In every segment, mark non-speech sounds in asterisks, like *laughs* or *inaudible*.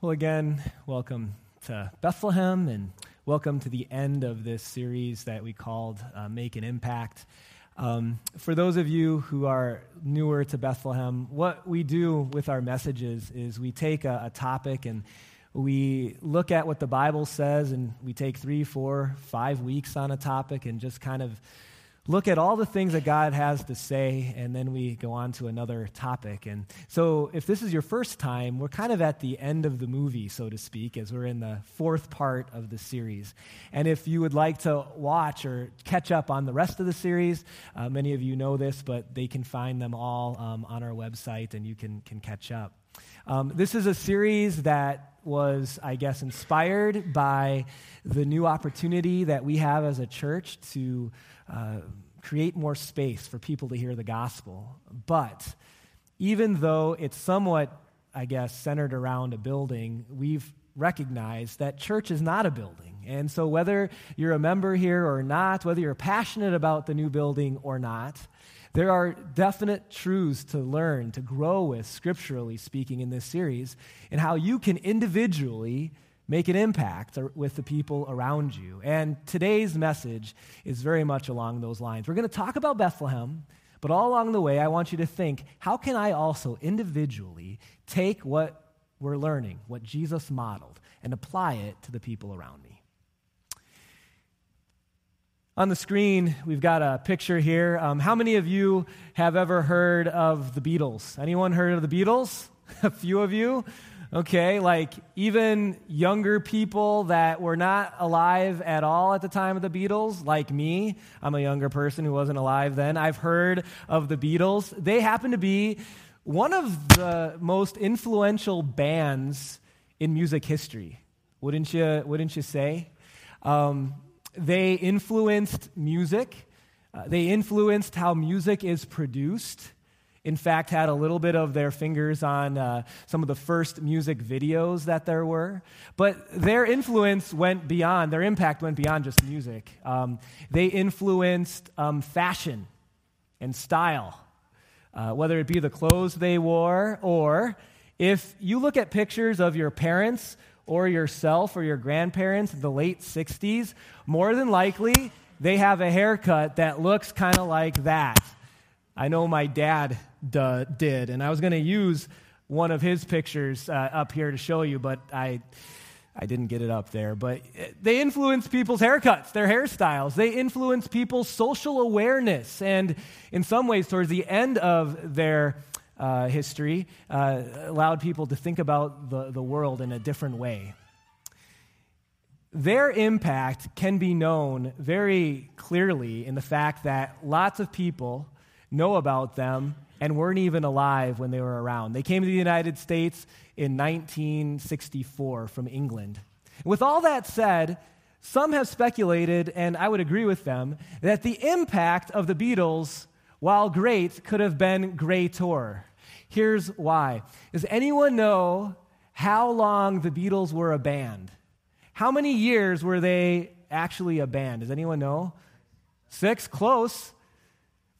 Well, again, welcome to Bethlehem and welcome to the end of this series that we called uh, Make an Impact. Um, for those of you who are newer to Bethlehem, what we do with our messages is we take a, a topic and we look at what the Bible says, and we take three, four, five weeks on a topic and just kind of look at all the things that God has to say, and then we go on to another topic. And so, if this is your first time, we're kind of at the end of the movie, so to speak, as we're in the fourth part of the series. And if you would like to watch or catch up on the rest of the series, uh, many of you know this, but they can find them all um, on our website and you can, can catch up. Um, this is a series that was, I guess, inspired by the new opportunity that we have as a church to uh, create more space for people to hear the gospel. But even though it's somewhat, I guess, centered around a building, we've recognized that church is not a building. And so, whether you're a member here or not, whether you're passionate about the new building or not, there are definite truths to learn, to grow with, scripturally speaking, in this series, and how you can individually make an impact with the people around you. And today's message is very much along those lines. We're going to talk about Bethlehem, but all along the way, I want you to think how can I also individually take what we're learning, what Jesus modeled, and apply it to the people around me? On the screen, we've got a picture here. Um, how many of you have ever heard of the Beatles? Anyone heard of the Beatles? *laughs* a few of you? Okay? Like even younger people that were not alive at all at the time of the Beatles, like me, I'm a younger person who wasn't alive then. I've heard of the Beatles. They happen to be one of the most influential bands in music history. Wouldn't you, wouldn't you say? Um, they influenced music. Uh, they influenced how music is produced in fact, had a little bit of their fingers on uh, some of the first music videos that there were. But their influence went beyond, their impact went beyond just music. Um, they influenced um, fashion and style, uh, whether it be the clothes they wore, or if you look at pictures of your parents or yourself or your grandparents in the late 60s, more than likely they have a haircut that looks kind of like that. I know my dad did, and I was going to use one of his pictures uh, up here to show you, but I. I didn't get it up there, but they influence people's haircuts, their hairstyles. They influence people's social awareness. And in some ways, towards the end of their uh, history, uh, allowed people to think about the, the world in a different way. Their impact can be known very clearly in the fact that lots of people know about them and weren't even alive when they were around. They came to the United States in 1964 from England. With all that said, some have speculated, and I would agree with them, that the impact of the Beatles, while great, could have been greater. Here's why. Does anyone know how long the Beatles were a band? How many years were they actually a band? Does anyone know? Six? Close.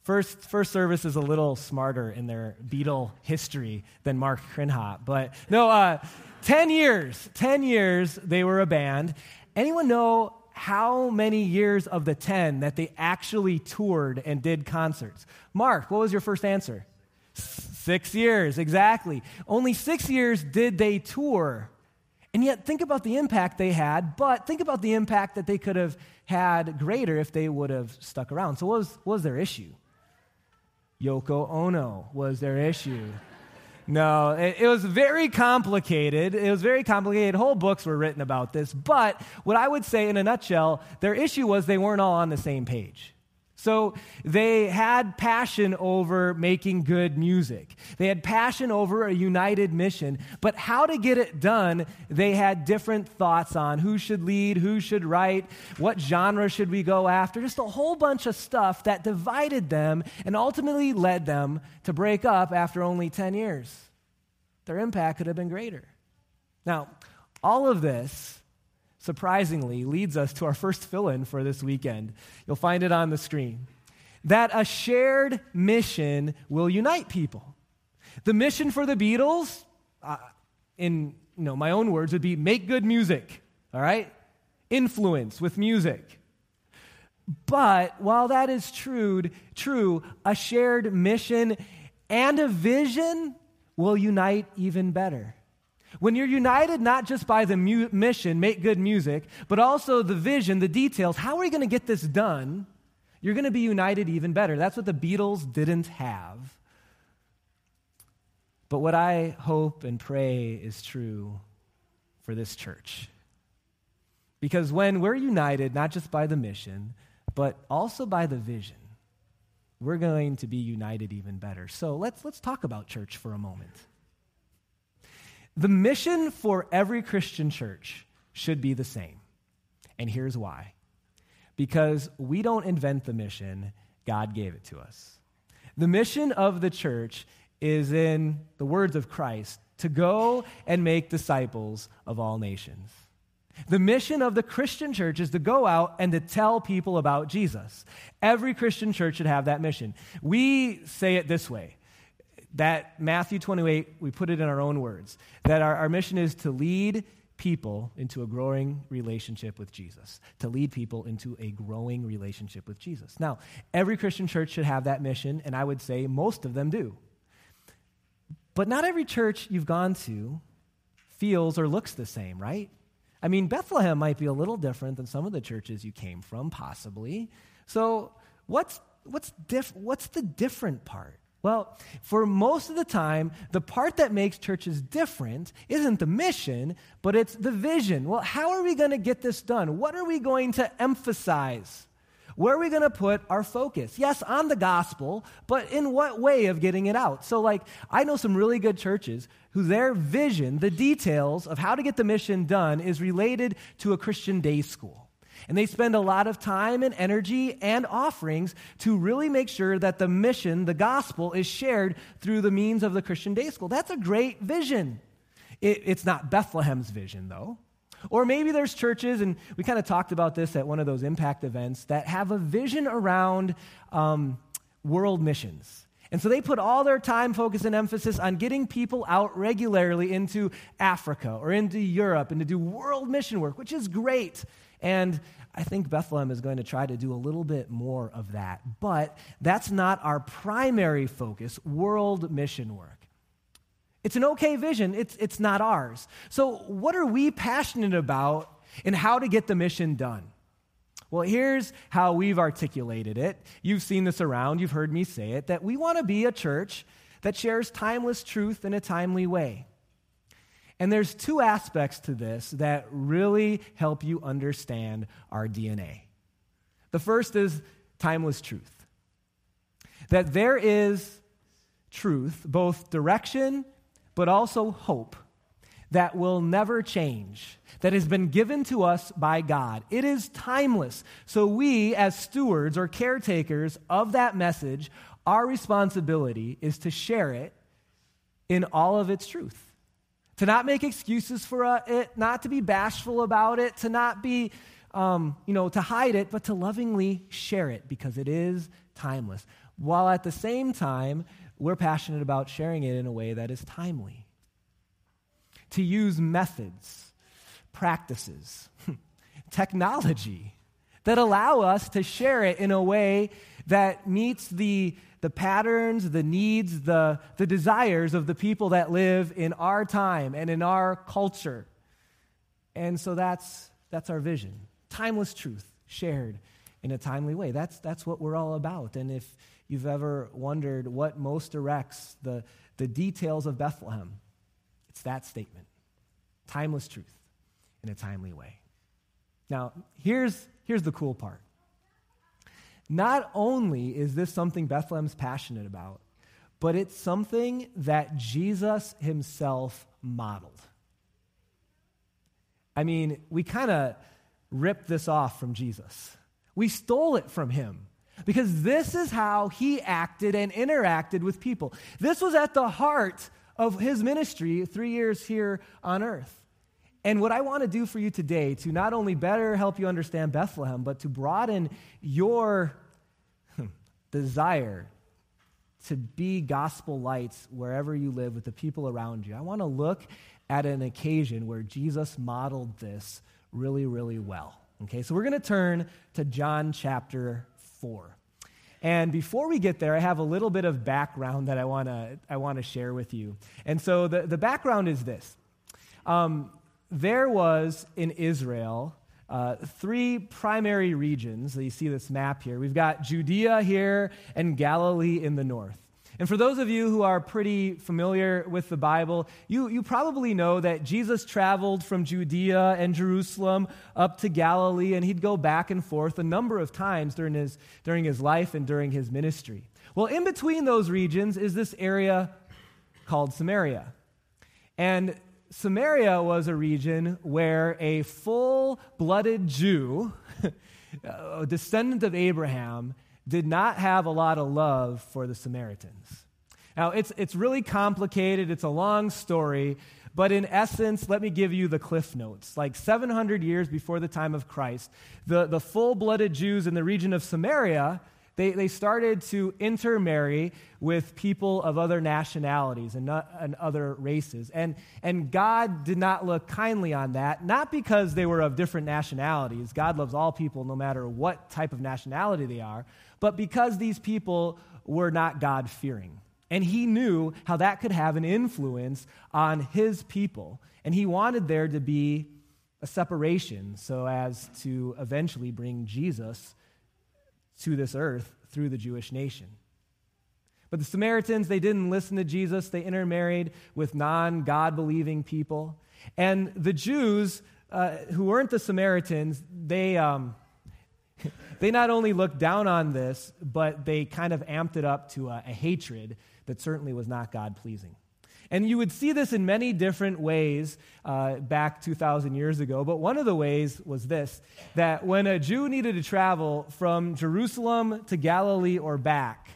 First, first service is a little smarter in their Beatle history than Mark Crinhop. But no, uh, 10 years. 10 years they were a band. Anyone know how many years of the 10 that they actually toured and did concerts? Mark, what was your first answer? Six years, exactly. Only six years did they tour. And yet, think about the impact they had, but think about the impact that they could have had greater if they would have stuck around. So, what was, what was their issue? Yoko Ono was their issue. No, it, it, was very complicated. It was very complicated. Whole books were written about this. But what I would say in a nutshell, their issue was they weren't all on the same page. So they had passion over making good music. They had passion over a united mission, but how to get it done, they had different thoughts on who should lead, who should write, what genre should we go after, just a whole bunch of stuff that divided them and ultimately led them to break up after only 10 years. Their impact could have been greater. Now, all of this surprisingly, leads us to our first fill in for this weekend. You'll find it on the screen. That a shared mission will unite people. The mission for the Beatles, uh, in you know, my own words would be make good music, all right? Influence with music. But while that is true, true, a shared mission and a vision will unite even better. When you're united not just by the mu- mission, make good music, but also the vision, the details, how are we going to get this done? You're going to be united even better. That's what the Beatles didn't have. But what I hope and pray is true for this church. Because when we're united, not just by the mission, but also by the vision, we're going to be united even better. So let's, let's talk about church for a moment. The mission for every Christian church should be the same. And here's why because we don't invent the mission, God gave it to us. The mission of the church is in the words of Christ to go and make disciples of all nations. The mission of the Christian church is to go out and to tell people about Jesus. Every Christian church should have that mission. We say it this way that Matthew 28, we put it in our own words, that our, our mission is to lead people into a growing relationship with Jesus, to lead people into a growing relationship with Jesus. Now, every Christian church should have that mission, and I would say most of them do. But not every church you've gone to feels or looks the same, right? I mean, Bethlehem might be a little different than some of the churches you came from, possibly. So, what's, what's, diff- what's the different part? Well, for most of the time, the part that makes churches different isn't the mission, but it's the vision. Well, how are we going to get this done? What are we going to emphasize? Where are we going to put our focus? Yes, on the gospel, but in what way of getting it out? So, like, I know some really good churches who their vision, the details of how to get the mission done, is related to a Christian day school. And they spend a lot of time and energy and offerings to really make sure that the mission, the gospel, is shared through the means of the Christian day school. That's a great vision. It, it's not Bethlehem's vision, though. Or maybe there's churches, and we kind of talked about this at one of those impact events, that have a vision around um, world missions. And so they put all their time, focus, and emphasis on getting people out regularly into Africa or into Europe and to do world mission work, which is great. And I think Bethlehem is going to try to do a little bit more of that. But that's not our primary focus world mission work. It's an okay vision, it's, it's not ours. So, what are we passionate about and how to get the mission done? Well, here's how we've articulated it. You've seen this around, you've heard me say it that we want to be a church that shares timeless truth in a timely way. And there's two aspects to this that really help you understand our DNA. The first is timeless truth. That there is truth, both direction, but also hope, that will never change, that has been given to us by God. It is timeless. So, we, as stewards or caretakers of that message, our responsibility is to share it in all of its truth to not make excuses for uh, it, not to be bashful about it, to not be, um, you know, to hide it, but to lovingly share it because it is timeless. While at the same time, we're passionate about sharing it in a way that is timely. To use methods, practices, *laughs* technology that allow us to share it in a way that meets the the patterns, the needs, the, the desires of the people that live in our time and in our culture. And so that's, that's our vision timeless truth shared in a timely way. That's, that's what we're all about. And if you've ever wondered what most directs the, the details of Bethlehem, it's that statement timeless truth in a timely way. Now, here's, here's the cool part not only is this something Bethlehem's passionate about, but it's something that Jesus himself modeled. I mean, we kind of ripped this off from Jesus. We stole it from him because this is how he acted and interacted with people. This was at the heart of his ministry three years here on earth. And what I want to do for you today to not only better help you understand Bethlehem, but to broaden your *laughs* desire to be gospel lights wherever you live with the people around you, I want to look at an occasion where Jesus modeled this really, really well. Okay, so we're going to turn to John chapter 4. And before we get there, I have a little bit of background that I want to I wanna share with you. And so the, the background is this um, there was in Israel uh, three primary regions. You see this map here. We've got Judea here and Galilee in the north. And for those of you who are pretty familiar with the Bible, you, you probably know that Jesus traveled from Judea and Jerusalem up to Galilee, and he'd go back and forth a number of times during his, during his life and during his ministry. Well, in between those regions is this area called Samaria. And Samaria was a region where a full blooded Jew, *laughs* a descendant of Abraham, did not have a lot of love for the Samaritans. Now, it's, it's really complicated, it's a long story, but in essence, let me give you the cliff notes. Like 700 years before the time of Christ, the, the full blooded Jews in the region of Samaria. They, they started to intermarry with people of other nationalities and, not, and other races. And, and God did not look kindly on that, not because they were of different nationalities. God loves all people no matter what type of nationality they are, but because these people were not God fearing. And he knew how that could have an influence on his people. And he wanted there to be a separation so as to eventually bring Jesus to this earth through the Jewish nation. But the Samaritans, they didn't listen to Jesus. They intermarried with non God believing people. And the Jews, uh, who weren't the Samaritans, they, um, *laughs* they not only looked down on this, but they kind of amped it up to a, a hatred that certainly was not God pleasing. And you would see this in many different ways uh, back 2,000 years ago. But one of the ways was this that when a Jew needed to travel from Jerusalem to Galilee or back,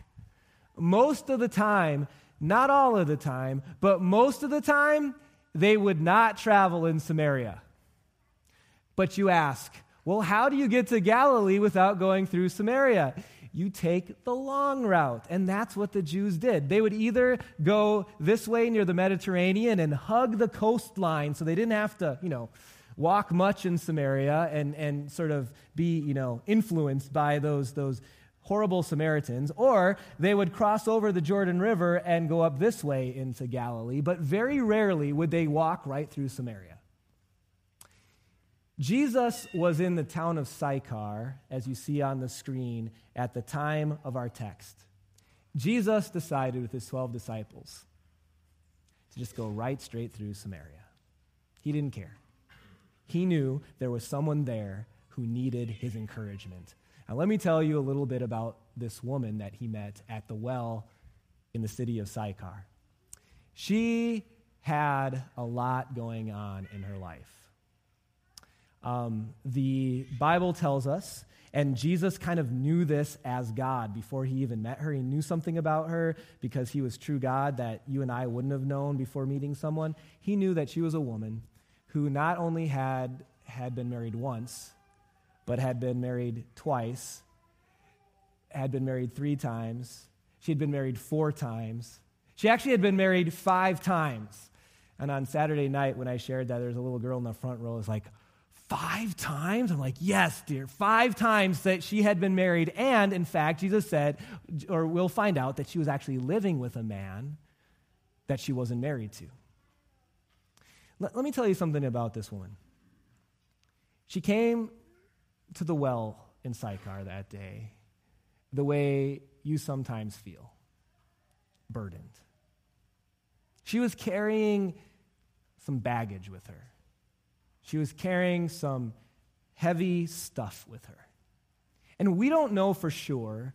most of the time, not all of the time, but most of the time, they would not travel in Samaria. But you ask, well, how do you get to Galilee without going through Samaria? You take the long route. And that's what the Jews did. They would either go this way near the Mediterranean and hug the coastline so they didn't have to, you know, walk much in Samaria and, and sort of be, you know, influenced by those, those horrible Samaritans, or they would cross over the Jordan River and go up this way into Galilee, but very rarely would they walk right through Samaria. Jesus was in the town of Sychar, as you see on the screen, at the time of our text. Jesus decided with his 12 disciples to just go right straight through Samaria. He didn't care. He knew there was someone there who needed his encouragement. Now, let me tell you a little bit about this woman that he met at the well in the city of Sychar. She had a lot going on in her life. Um, the Bible tells us, and Jesus kind of knew this as God before he even met her. He knew something about her because he was true God that you and I wouldn't have known before meeting someone. He knew that she was a woman who not only had, had been married once, but had been married twice, had been married three times. She had been married four times. She actually had been married five times. And on Saturday night, when I shared that, there was a little girl in the front row who was like, Five times? I'm like, yes, dear, five times that she had been married. And in fact, Jesus said, or we'll find out, that she was actually living with a man that she wasn't married to. Let, let me tell you something about this woman. She came to the well in Sychar that day the way you sometimes feel burdened. She was carrying some baggage with her. She was carrying some heavy stuff with her. And we don't know for sure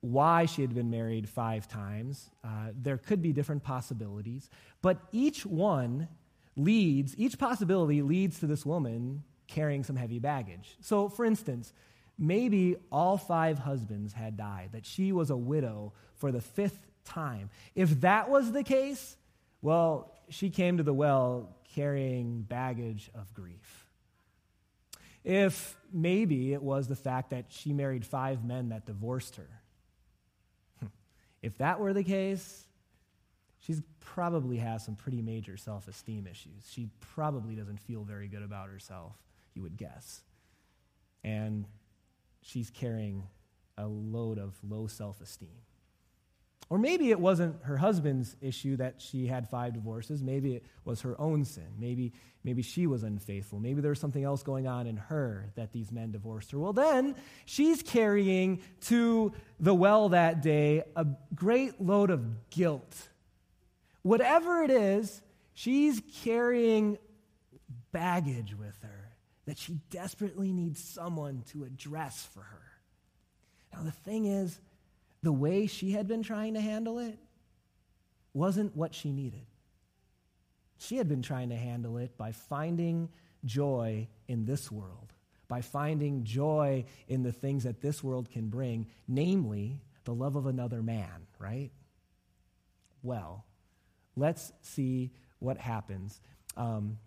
why she had been married five times. Uh, there could be different possibilities, but each one leads, each possibility leads to this woman carrying some heavy baggage. So, for instance, maybe all five husbands had died, that she was a widow for the fifth time. If that was the case, well, she came to the well carrying baggage of grief. If maybe it was the fact that she married five men that divorced her. *laughs* If that were the case, she probably has some pretty major self esteem issues. She probably doesn't feel very good about herself, you would guess. And she's carrying a load of low self esteem. Or maybe it wasn't her husband's issue that she had five divorces. Maybe it was her own sin. Maybe, maybe she was unfaithful. Maybe there was something else going on in her that these men divorced her. Well, then she's carrying to the well that day a great load of guilt. Whatever it is, she's carrying baggage with her that she desperately needs someone to address for her. Now, the thing is, the way she had been trying to handle it wasn't what she needed. She had been trying to handle it by finding joy in this world, by finding joy in the things that this world can bring, namely the love of another man, right? Well, let's see what happens um,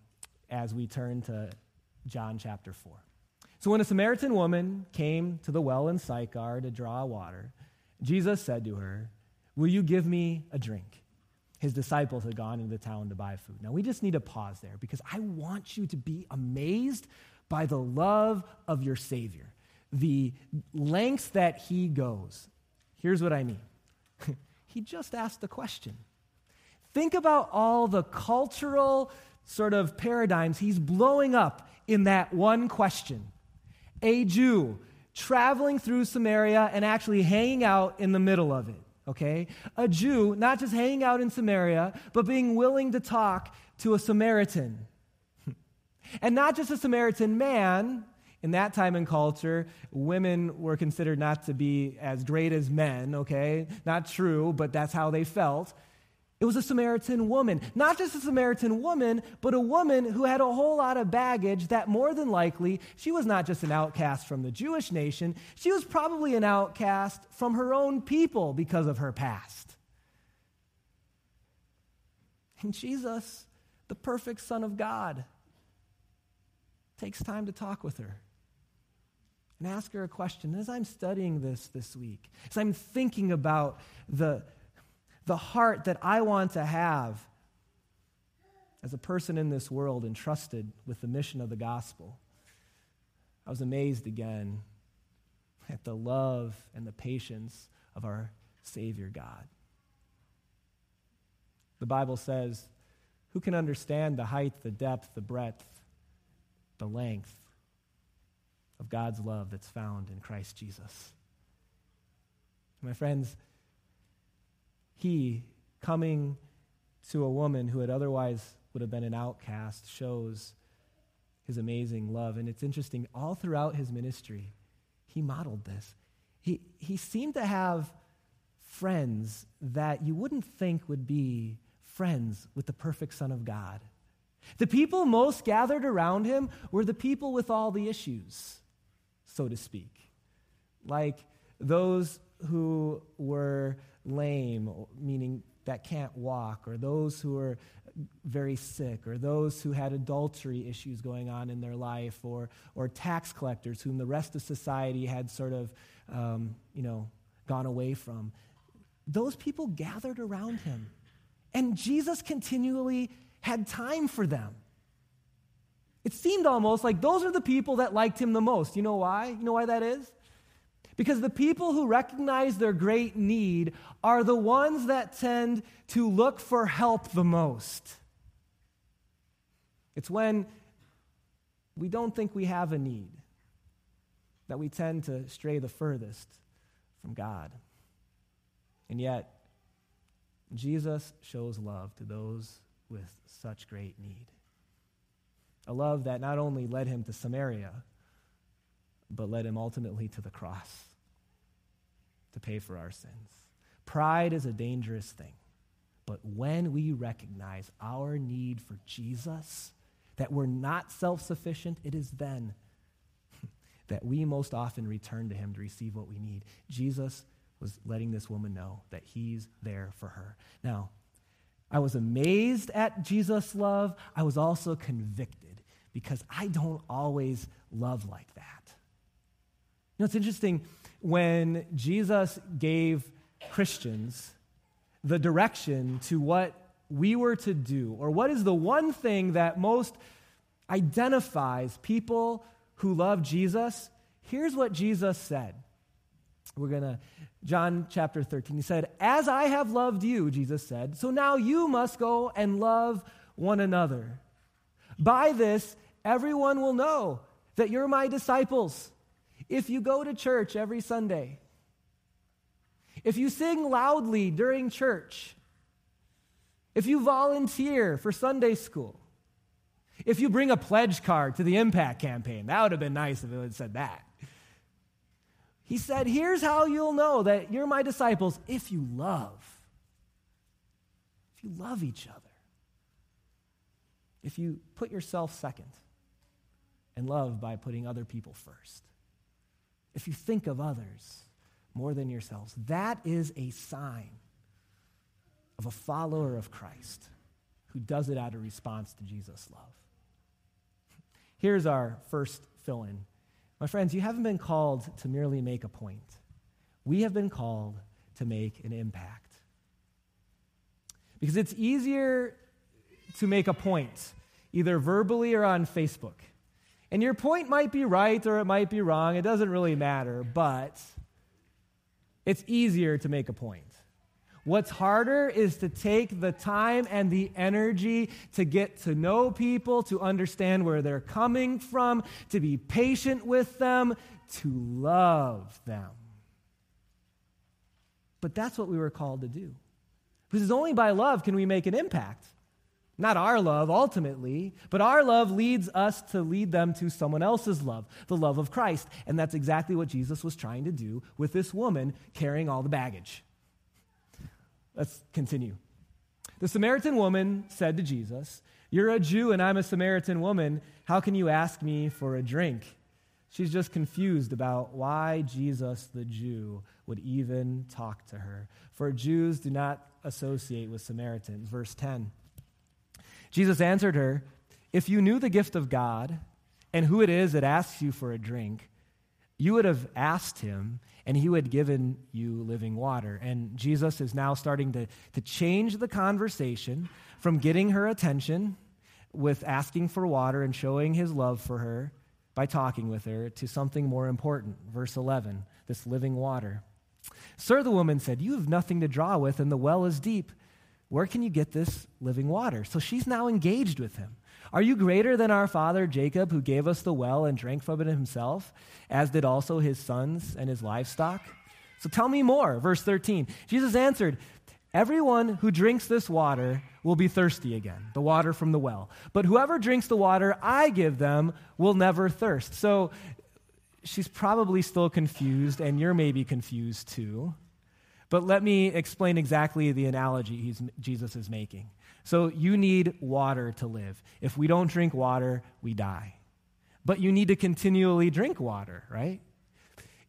as we turn to John chapter 4. So, when a Samaritan woman came to the well in Sychar to draw water, Jesus said to her, Will you give me a drink? His disciples had gone into the town to buy food. Now, we just need to pause there because I want you to be amazed by the love of your Savior, the lengths that he goes. Here's what I mean *laughs* he just asked the question. Think about all the cultural sort of paradigms he's blowing up in that one question. A Jew traveling through Samaria and actually hanging out in the middle of it, okay? A Jew not just hanging out in Samaria, but being willing to talk to a Samaritan. *laughs* and not just a Samaritan man. In that time and culture, women were considered not to be as great as men, okay? Not true, but that's how they felt. It was a Samaritan woman. Not just a Samaritan woman, but a woman who had a whole lot of baggage that more than likely she was not just an outcast from the Jewish nation, she was probably an outcast from her own people because of her past. And Jesus, the perfect Son of God, takes time to talk with her and ask her a question. As I'm studying this this week, as I'm thinking about the the heart that I want to have as a person in this world entrusted with the mission of the gospel. I was amazed again at the love and the patience of our Savior God. The Bible says, Who can understand the height, the depth, the breadth, the length of God's love that's found in Christ Jesus? My friends, he coming to a woman who had otherwise would have been an outcast shows his amazing love. And it's interesting, all throughout his ministry, he modeled this. He, he seemed to have friends that you wouldn't think would be friends with the perfect Son of God. The people most gathered around him were the people with all the issues, so to speak. Like those who were lame, meaning that can't walk, or those who are very sick, or those who had adultery issues going on in their life, or, or tax collectors whom the rest of society had sort of, um, you know, gone away from. Those people gathered around him. And Jesus continually had time for them. It seemed almost like those are the people that liked him the most. You know why? You know why that is? Because the people who recognize their great need are the ones that tend to look for help the most. It's when we don't think we have a need that we tend to stray the furthest from God. And yet, Jesus shows love to those with such great need. A love that not only led him to Samaria, but led him ultimately to the cross to pay for our sins. Pride is a dangerous thing. But when we recognize our need for Jesus, that we're not self sufficient, it is then *laughs* that we most often return to Him to receive what we need. Jesus was letting this woman know that He's there for her. Now, I was amazed at Jesus' love. I was also convicted because I don't always love like that. You know, it's interesting when Jesus gave Christians the direction to what we were to do, or what is the one thing that most identifies people who love Jesus, here's what Jesus said. We're going to, John chapter 13, he said, As I have loved you, Jesus said, so now you must go and love one another. By this, everyone will know that you're my disciples. If you go to church every Sunday, if you sing loudly during church, if you volunteer for Sunday school, if you bring a pledge card to the Impact campaign, that would have been nice if it had said that. He said, Here's how you'll know that you're my disciples if you love. If you love each other. If you put yourself second and love by putting other people first. If you think of others more than yourselves, that is a sign of a follower of Christ who does it out of response to Jesus' love. Here's our first fill in. My friends, you haven't been called to merely make a point, we have been called to make an impact. Because it's easier to make a point, either verbally or on Facebook. And your point might be right or it might be wrong, it doesn't really matter, but it's easier to make a point. What's harder is to take the time and the energy to get to know people, to understand where they're coming from, to be patient with them, to love them. But that's what we were called to do. Because it's only by love can we make an impact. Not our love ultimately, but our love leads us to lead them to someone else's love, the love of Christ. And that's exactly what Jesus was trying to do with this woman carrying all the baggage. Let's continue. The Samaritan woman said to Jesus, You're a Jew and I'm a Samaritan woman. How can you ask me for a drink? She's just confused about why Jesus, the Jew, would even talk to her. For Jews do not associate with Samaritans. Verse 10. Jesus answered her, If you knew the gift of God and who it is that asks you for a drink, you would have asked him, and he would have given you living water. And Jesus is now starting to, to change the conversation from getting her attention with asking for water and showing his love for her by talking with her to something more important. Verse 11, this living water. Sir, the woman said, You have nothing to draw with, and the well is deep. Where can you get this living water? So she's now engaged with him. Are you greater than our father Jacob, who gave us the well and drank from it himself, as did also his sons and his livestock? So tell me more. Verse 13 Jesus answered, Everyone who drinks this water will be thirsty again, the water from the well. But whoever drinks the water I give them will never thirst. So she's probably still confused, and you're maybe confused too. But let me explain exactly the analogy Jesus is making. So you need water to live. If we don't drink water, we die. But you need to continually drink water, right?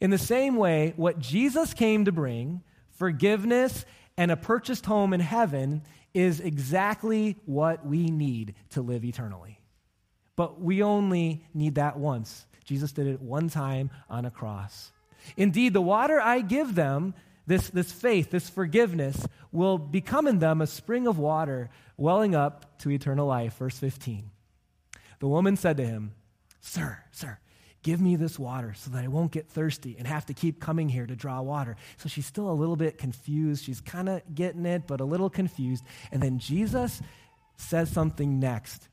In the same way, what Jesus came to bring, forgiveness and a purchased home in heaven, is exactly what we need to live eternally. But we only need that once. Jesus did it one time on a cross. Indeed, the water I give them this, this faith, this forgiveness, will become in them a spring of water welling up to eternal life. Verse 15. The woman said to him, Sir, sir, give me this water so that I won't get thirsty and have to keep coming here to draw water. So she's still a little bit confused. She's kind of getting it, but a little confused. And then Jesus says something next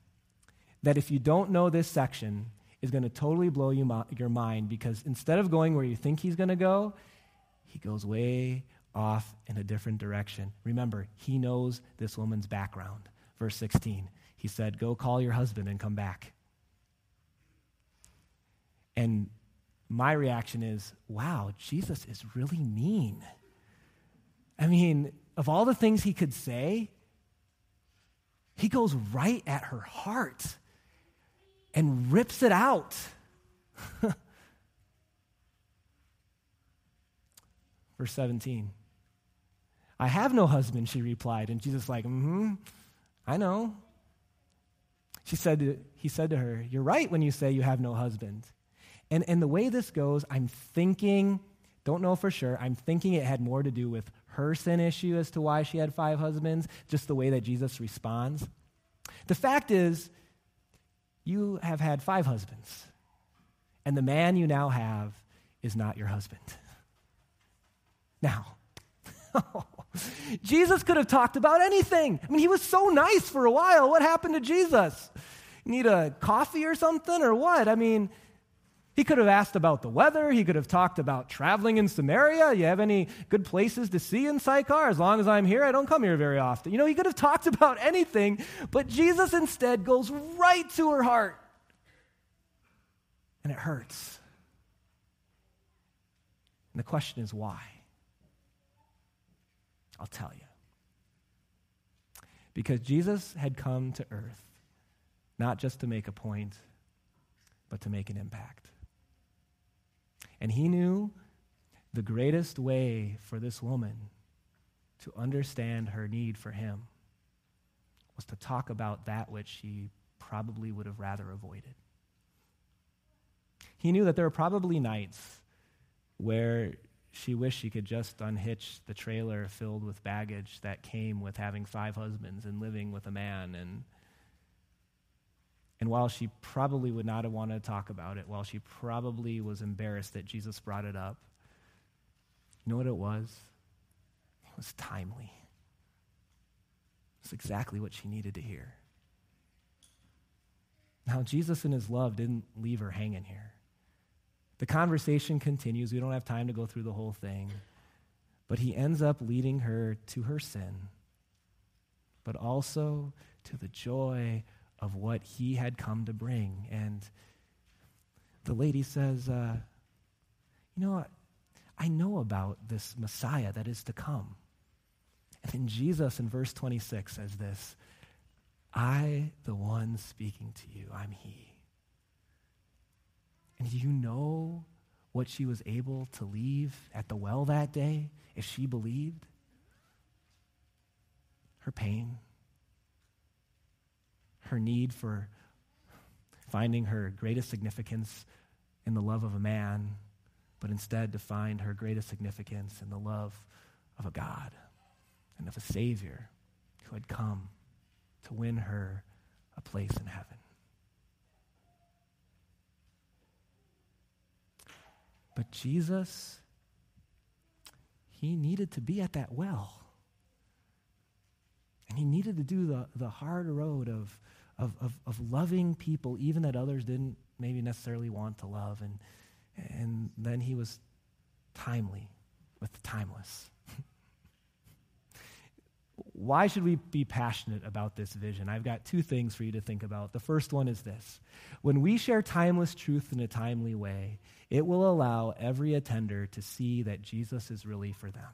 that if you don't know this section, is going to totally blow you, your mind because instead of going where you think he's going to go, he goes way off in a different direction. Remember, he knows this woman's background. Verse 16, he said, Go call your husband and come back. And my reaction is, wow, Jesus is really mean. I mean, of all the things he could say, he goes right at her heart and rips it out. Verse 17. I have no husband, she replied. And Jesus like, mm-hmm, I know. She said to, he said to her, You're right when you say you have no husband. And, and the way this goes, I'm thinking, don't know for sure, I'm thinking it had more to do with her sin issue as to why she had five husbands, just the way that Jesus responds. The fact is, you have had five husbands, and the man you now have is not your husband. Now, *laughs* Jesus could have talked about anything. I mean, he was so nice for a while. What happened to Jesus? Need a coffee or something, or what? I mean, he could have asked about the weather. He could have talked about traveling in Samaria. You have any good places to see in Sychar? As long as I'm here, I don't come here very often. You know, he could have talked *laughs* about anything, but Jesus instead goes right to her heart. And it hurts. And the question is why? I'll tell you. Because Jesus had come to earth not just to make a point, but to make an impact. And he knew the greatest way for this woman to understand her need for him was to talk about that which she probably would have rather avoided. He knew that there were probably nights where she wished she could just unhitch the trailer filled with baggage that came with having five husbands and living with a man and and while she probably would not have wanted to talk about it, while she probably was embarrassed that Jesus brought it up, you know what it was? It was timely. It's exactly what she needed to hear. Now, Jesus in his love didn't leave her hanging here. The conversation continues. We don't have time to go through the whole thing. But he ends up leading her to her sin, but also to the joy of what he had come to bring. And the lady says, uh, You know? I know about this Messiah that is to come. And then Jesus in verse 26 says this I, the one speaking to you, I'm he. And do you know what she was able to leave at the well that day if she believed? Her pain, her need for finding her greatest significance in the love of a man, but instead to find her greatest significance in the love of a God and of a Savior who had come to win her a place in heaven. But Jesus, he needed to be at that well. And he needed to do the, the hard road of, of, of, of loving people, even that others didn't maybe necessarily want to love. And, and then he was timely with the timeless. Why should we be passionate about this vision? I've got two things for you to think about. The first one is this when we share timeless truth in a timely way, it will allow every attender to see that Jesus is really for them.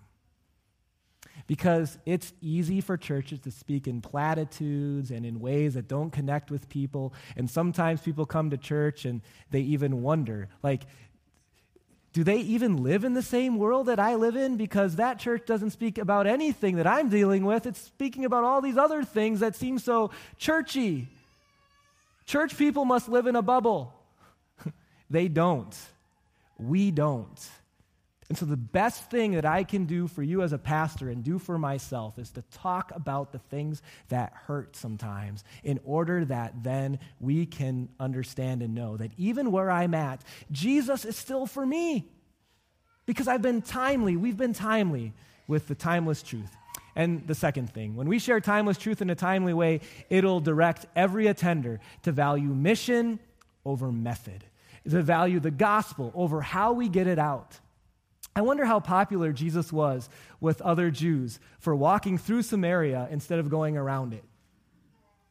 Because it's easy for churches to speak in platitudes and in ways that don't connect with people. And sometimes people come to church and they even wonder, like, do they even live in the same world that I live in? Because that church doesn't speak about anything that I'm dealing with. It's speaking about all these other things that seem so churchy. Church people must live in a bubble. *laughs* they don't. We don't. And so, the best thing that I can do for you as a pastor and do for myself is to talk about the things that hurt sometimes in order that then we can understand and know that even where I'm at, Jesus is still for me. Because I've been timely, we've been timely with the timeless truth. And the second thing, when we share timeless truth in a timely way, it'll direct every attender to value mission over method to value the gospel over how we get it out. I wonder how popular Jesus was with other Jews for walking through Samaria instead of going around it.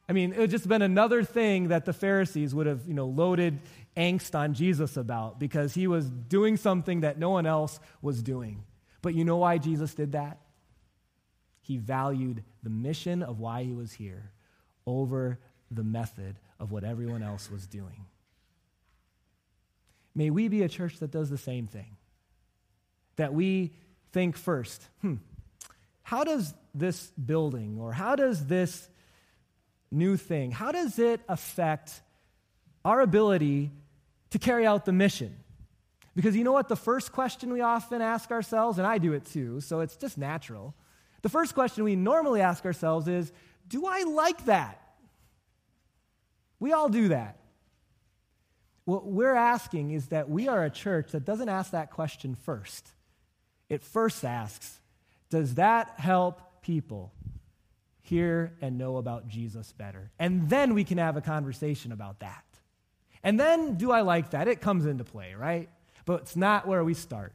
I mean, it would just been another thing that the Pharisees would have, you know, loaded angst on Jesus about because he was doing something that no one else was doing. But you know why Jesus did that? He valued the mission of why he was here over the method of what everyone else was doing. May we be a church that does the same thing. That we think first, hmm, how does this building or how does this new thing, how does it affect our ability to carry out the mission? Because you know what? The first question we often ask ourselves, and I do it too, so it's just natural. The first question we normally ask ourselves is Do I like that? We all do that. What we're asking is that we are a church that doesn't ask that question first. It first asks, Does that help people hear and know about Jesus better? And then we can have a conversation about that. And then, do I like that? It comes into play, right? But it's not where we start.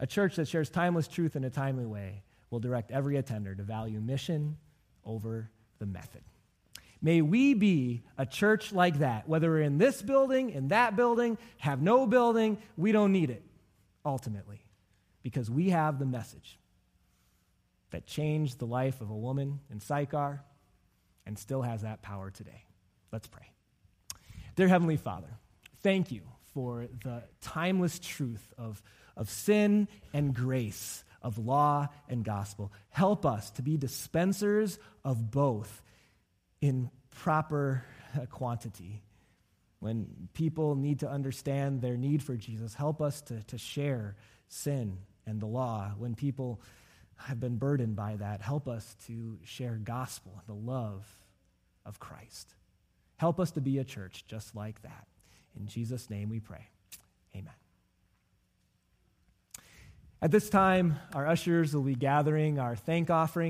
A church that shares timeless truth in a timely way will direct every attender to value mission over the method. May we be a church like that, whether we're in this building, in that building, have no building, we don't need it, ultimately, because we have the message that changed the life of a woman in Sychar and still has that power today. Let's pray. Dear Heavenly Father, thank you for the timeless truth of, of sin and grace, of law and gospel. Help us to be dispensers of both in proper quantity. When people need to understand their need for Jesus, help us to, to share sin and the law. When people have been burdened by that, help us to share gospel, the love of Christ. Help us to be a church just like that. In Jesus' name we pray. Amen. At this time, our ushers will be gathering our thank offering.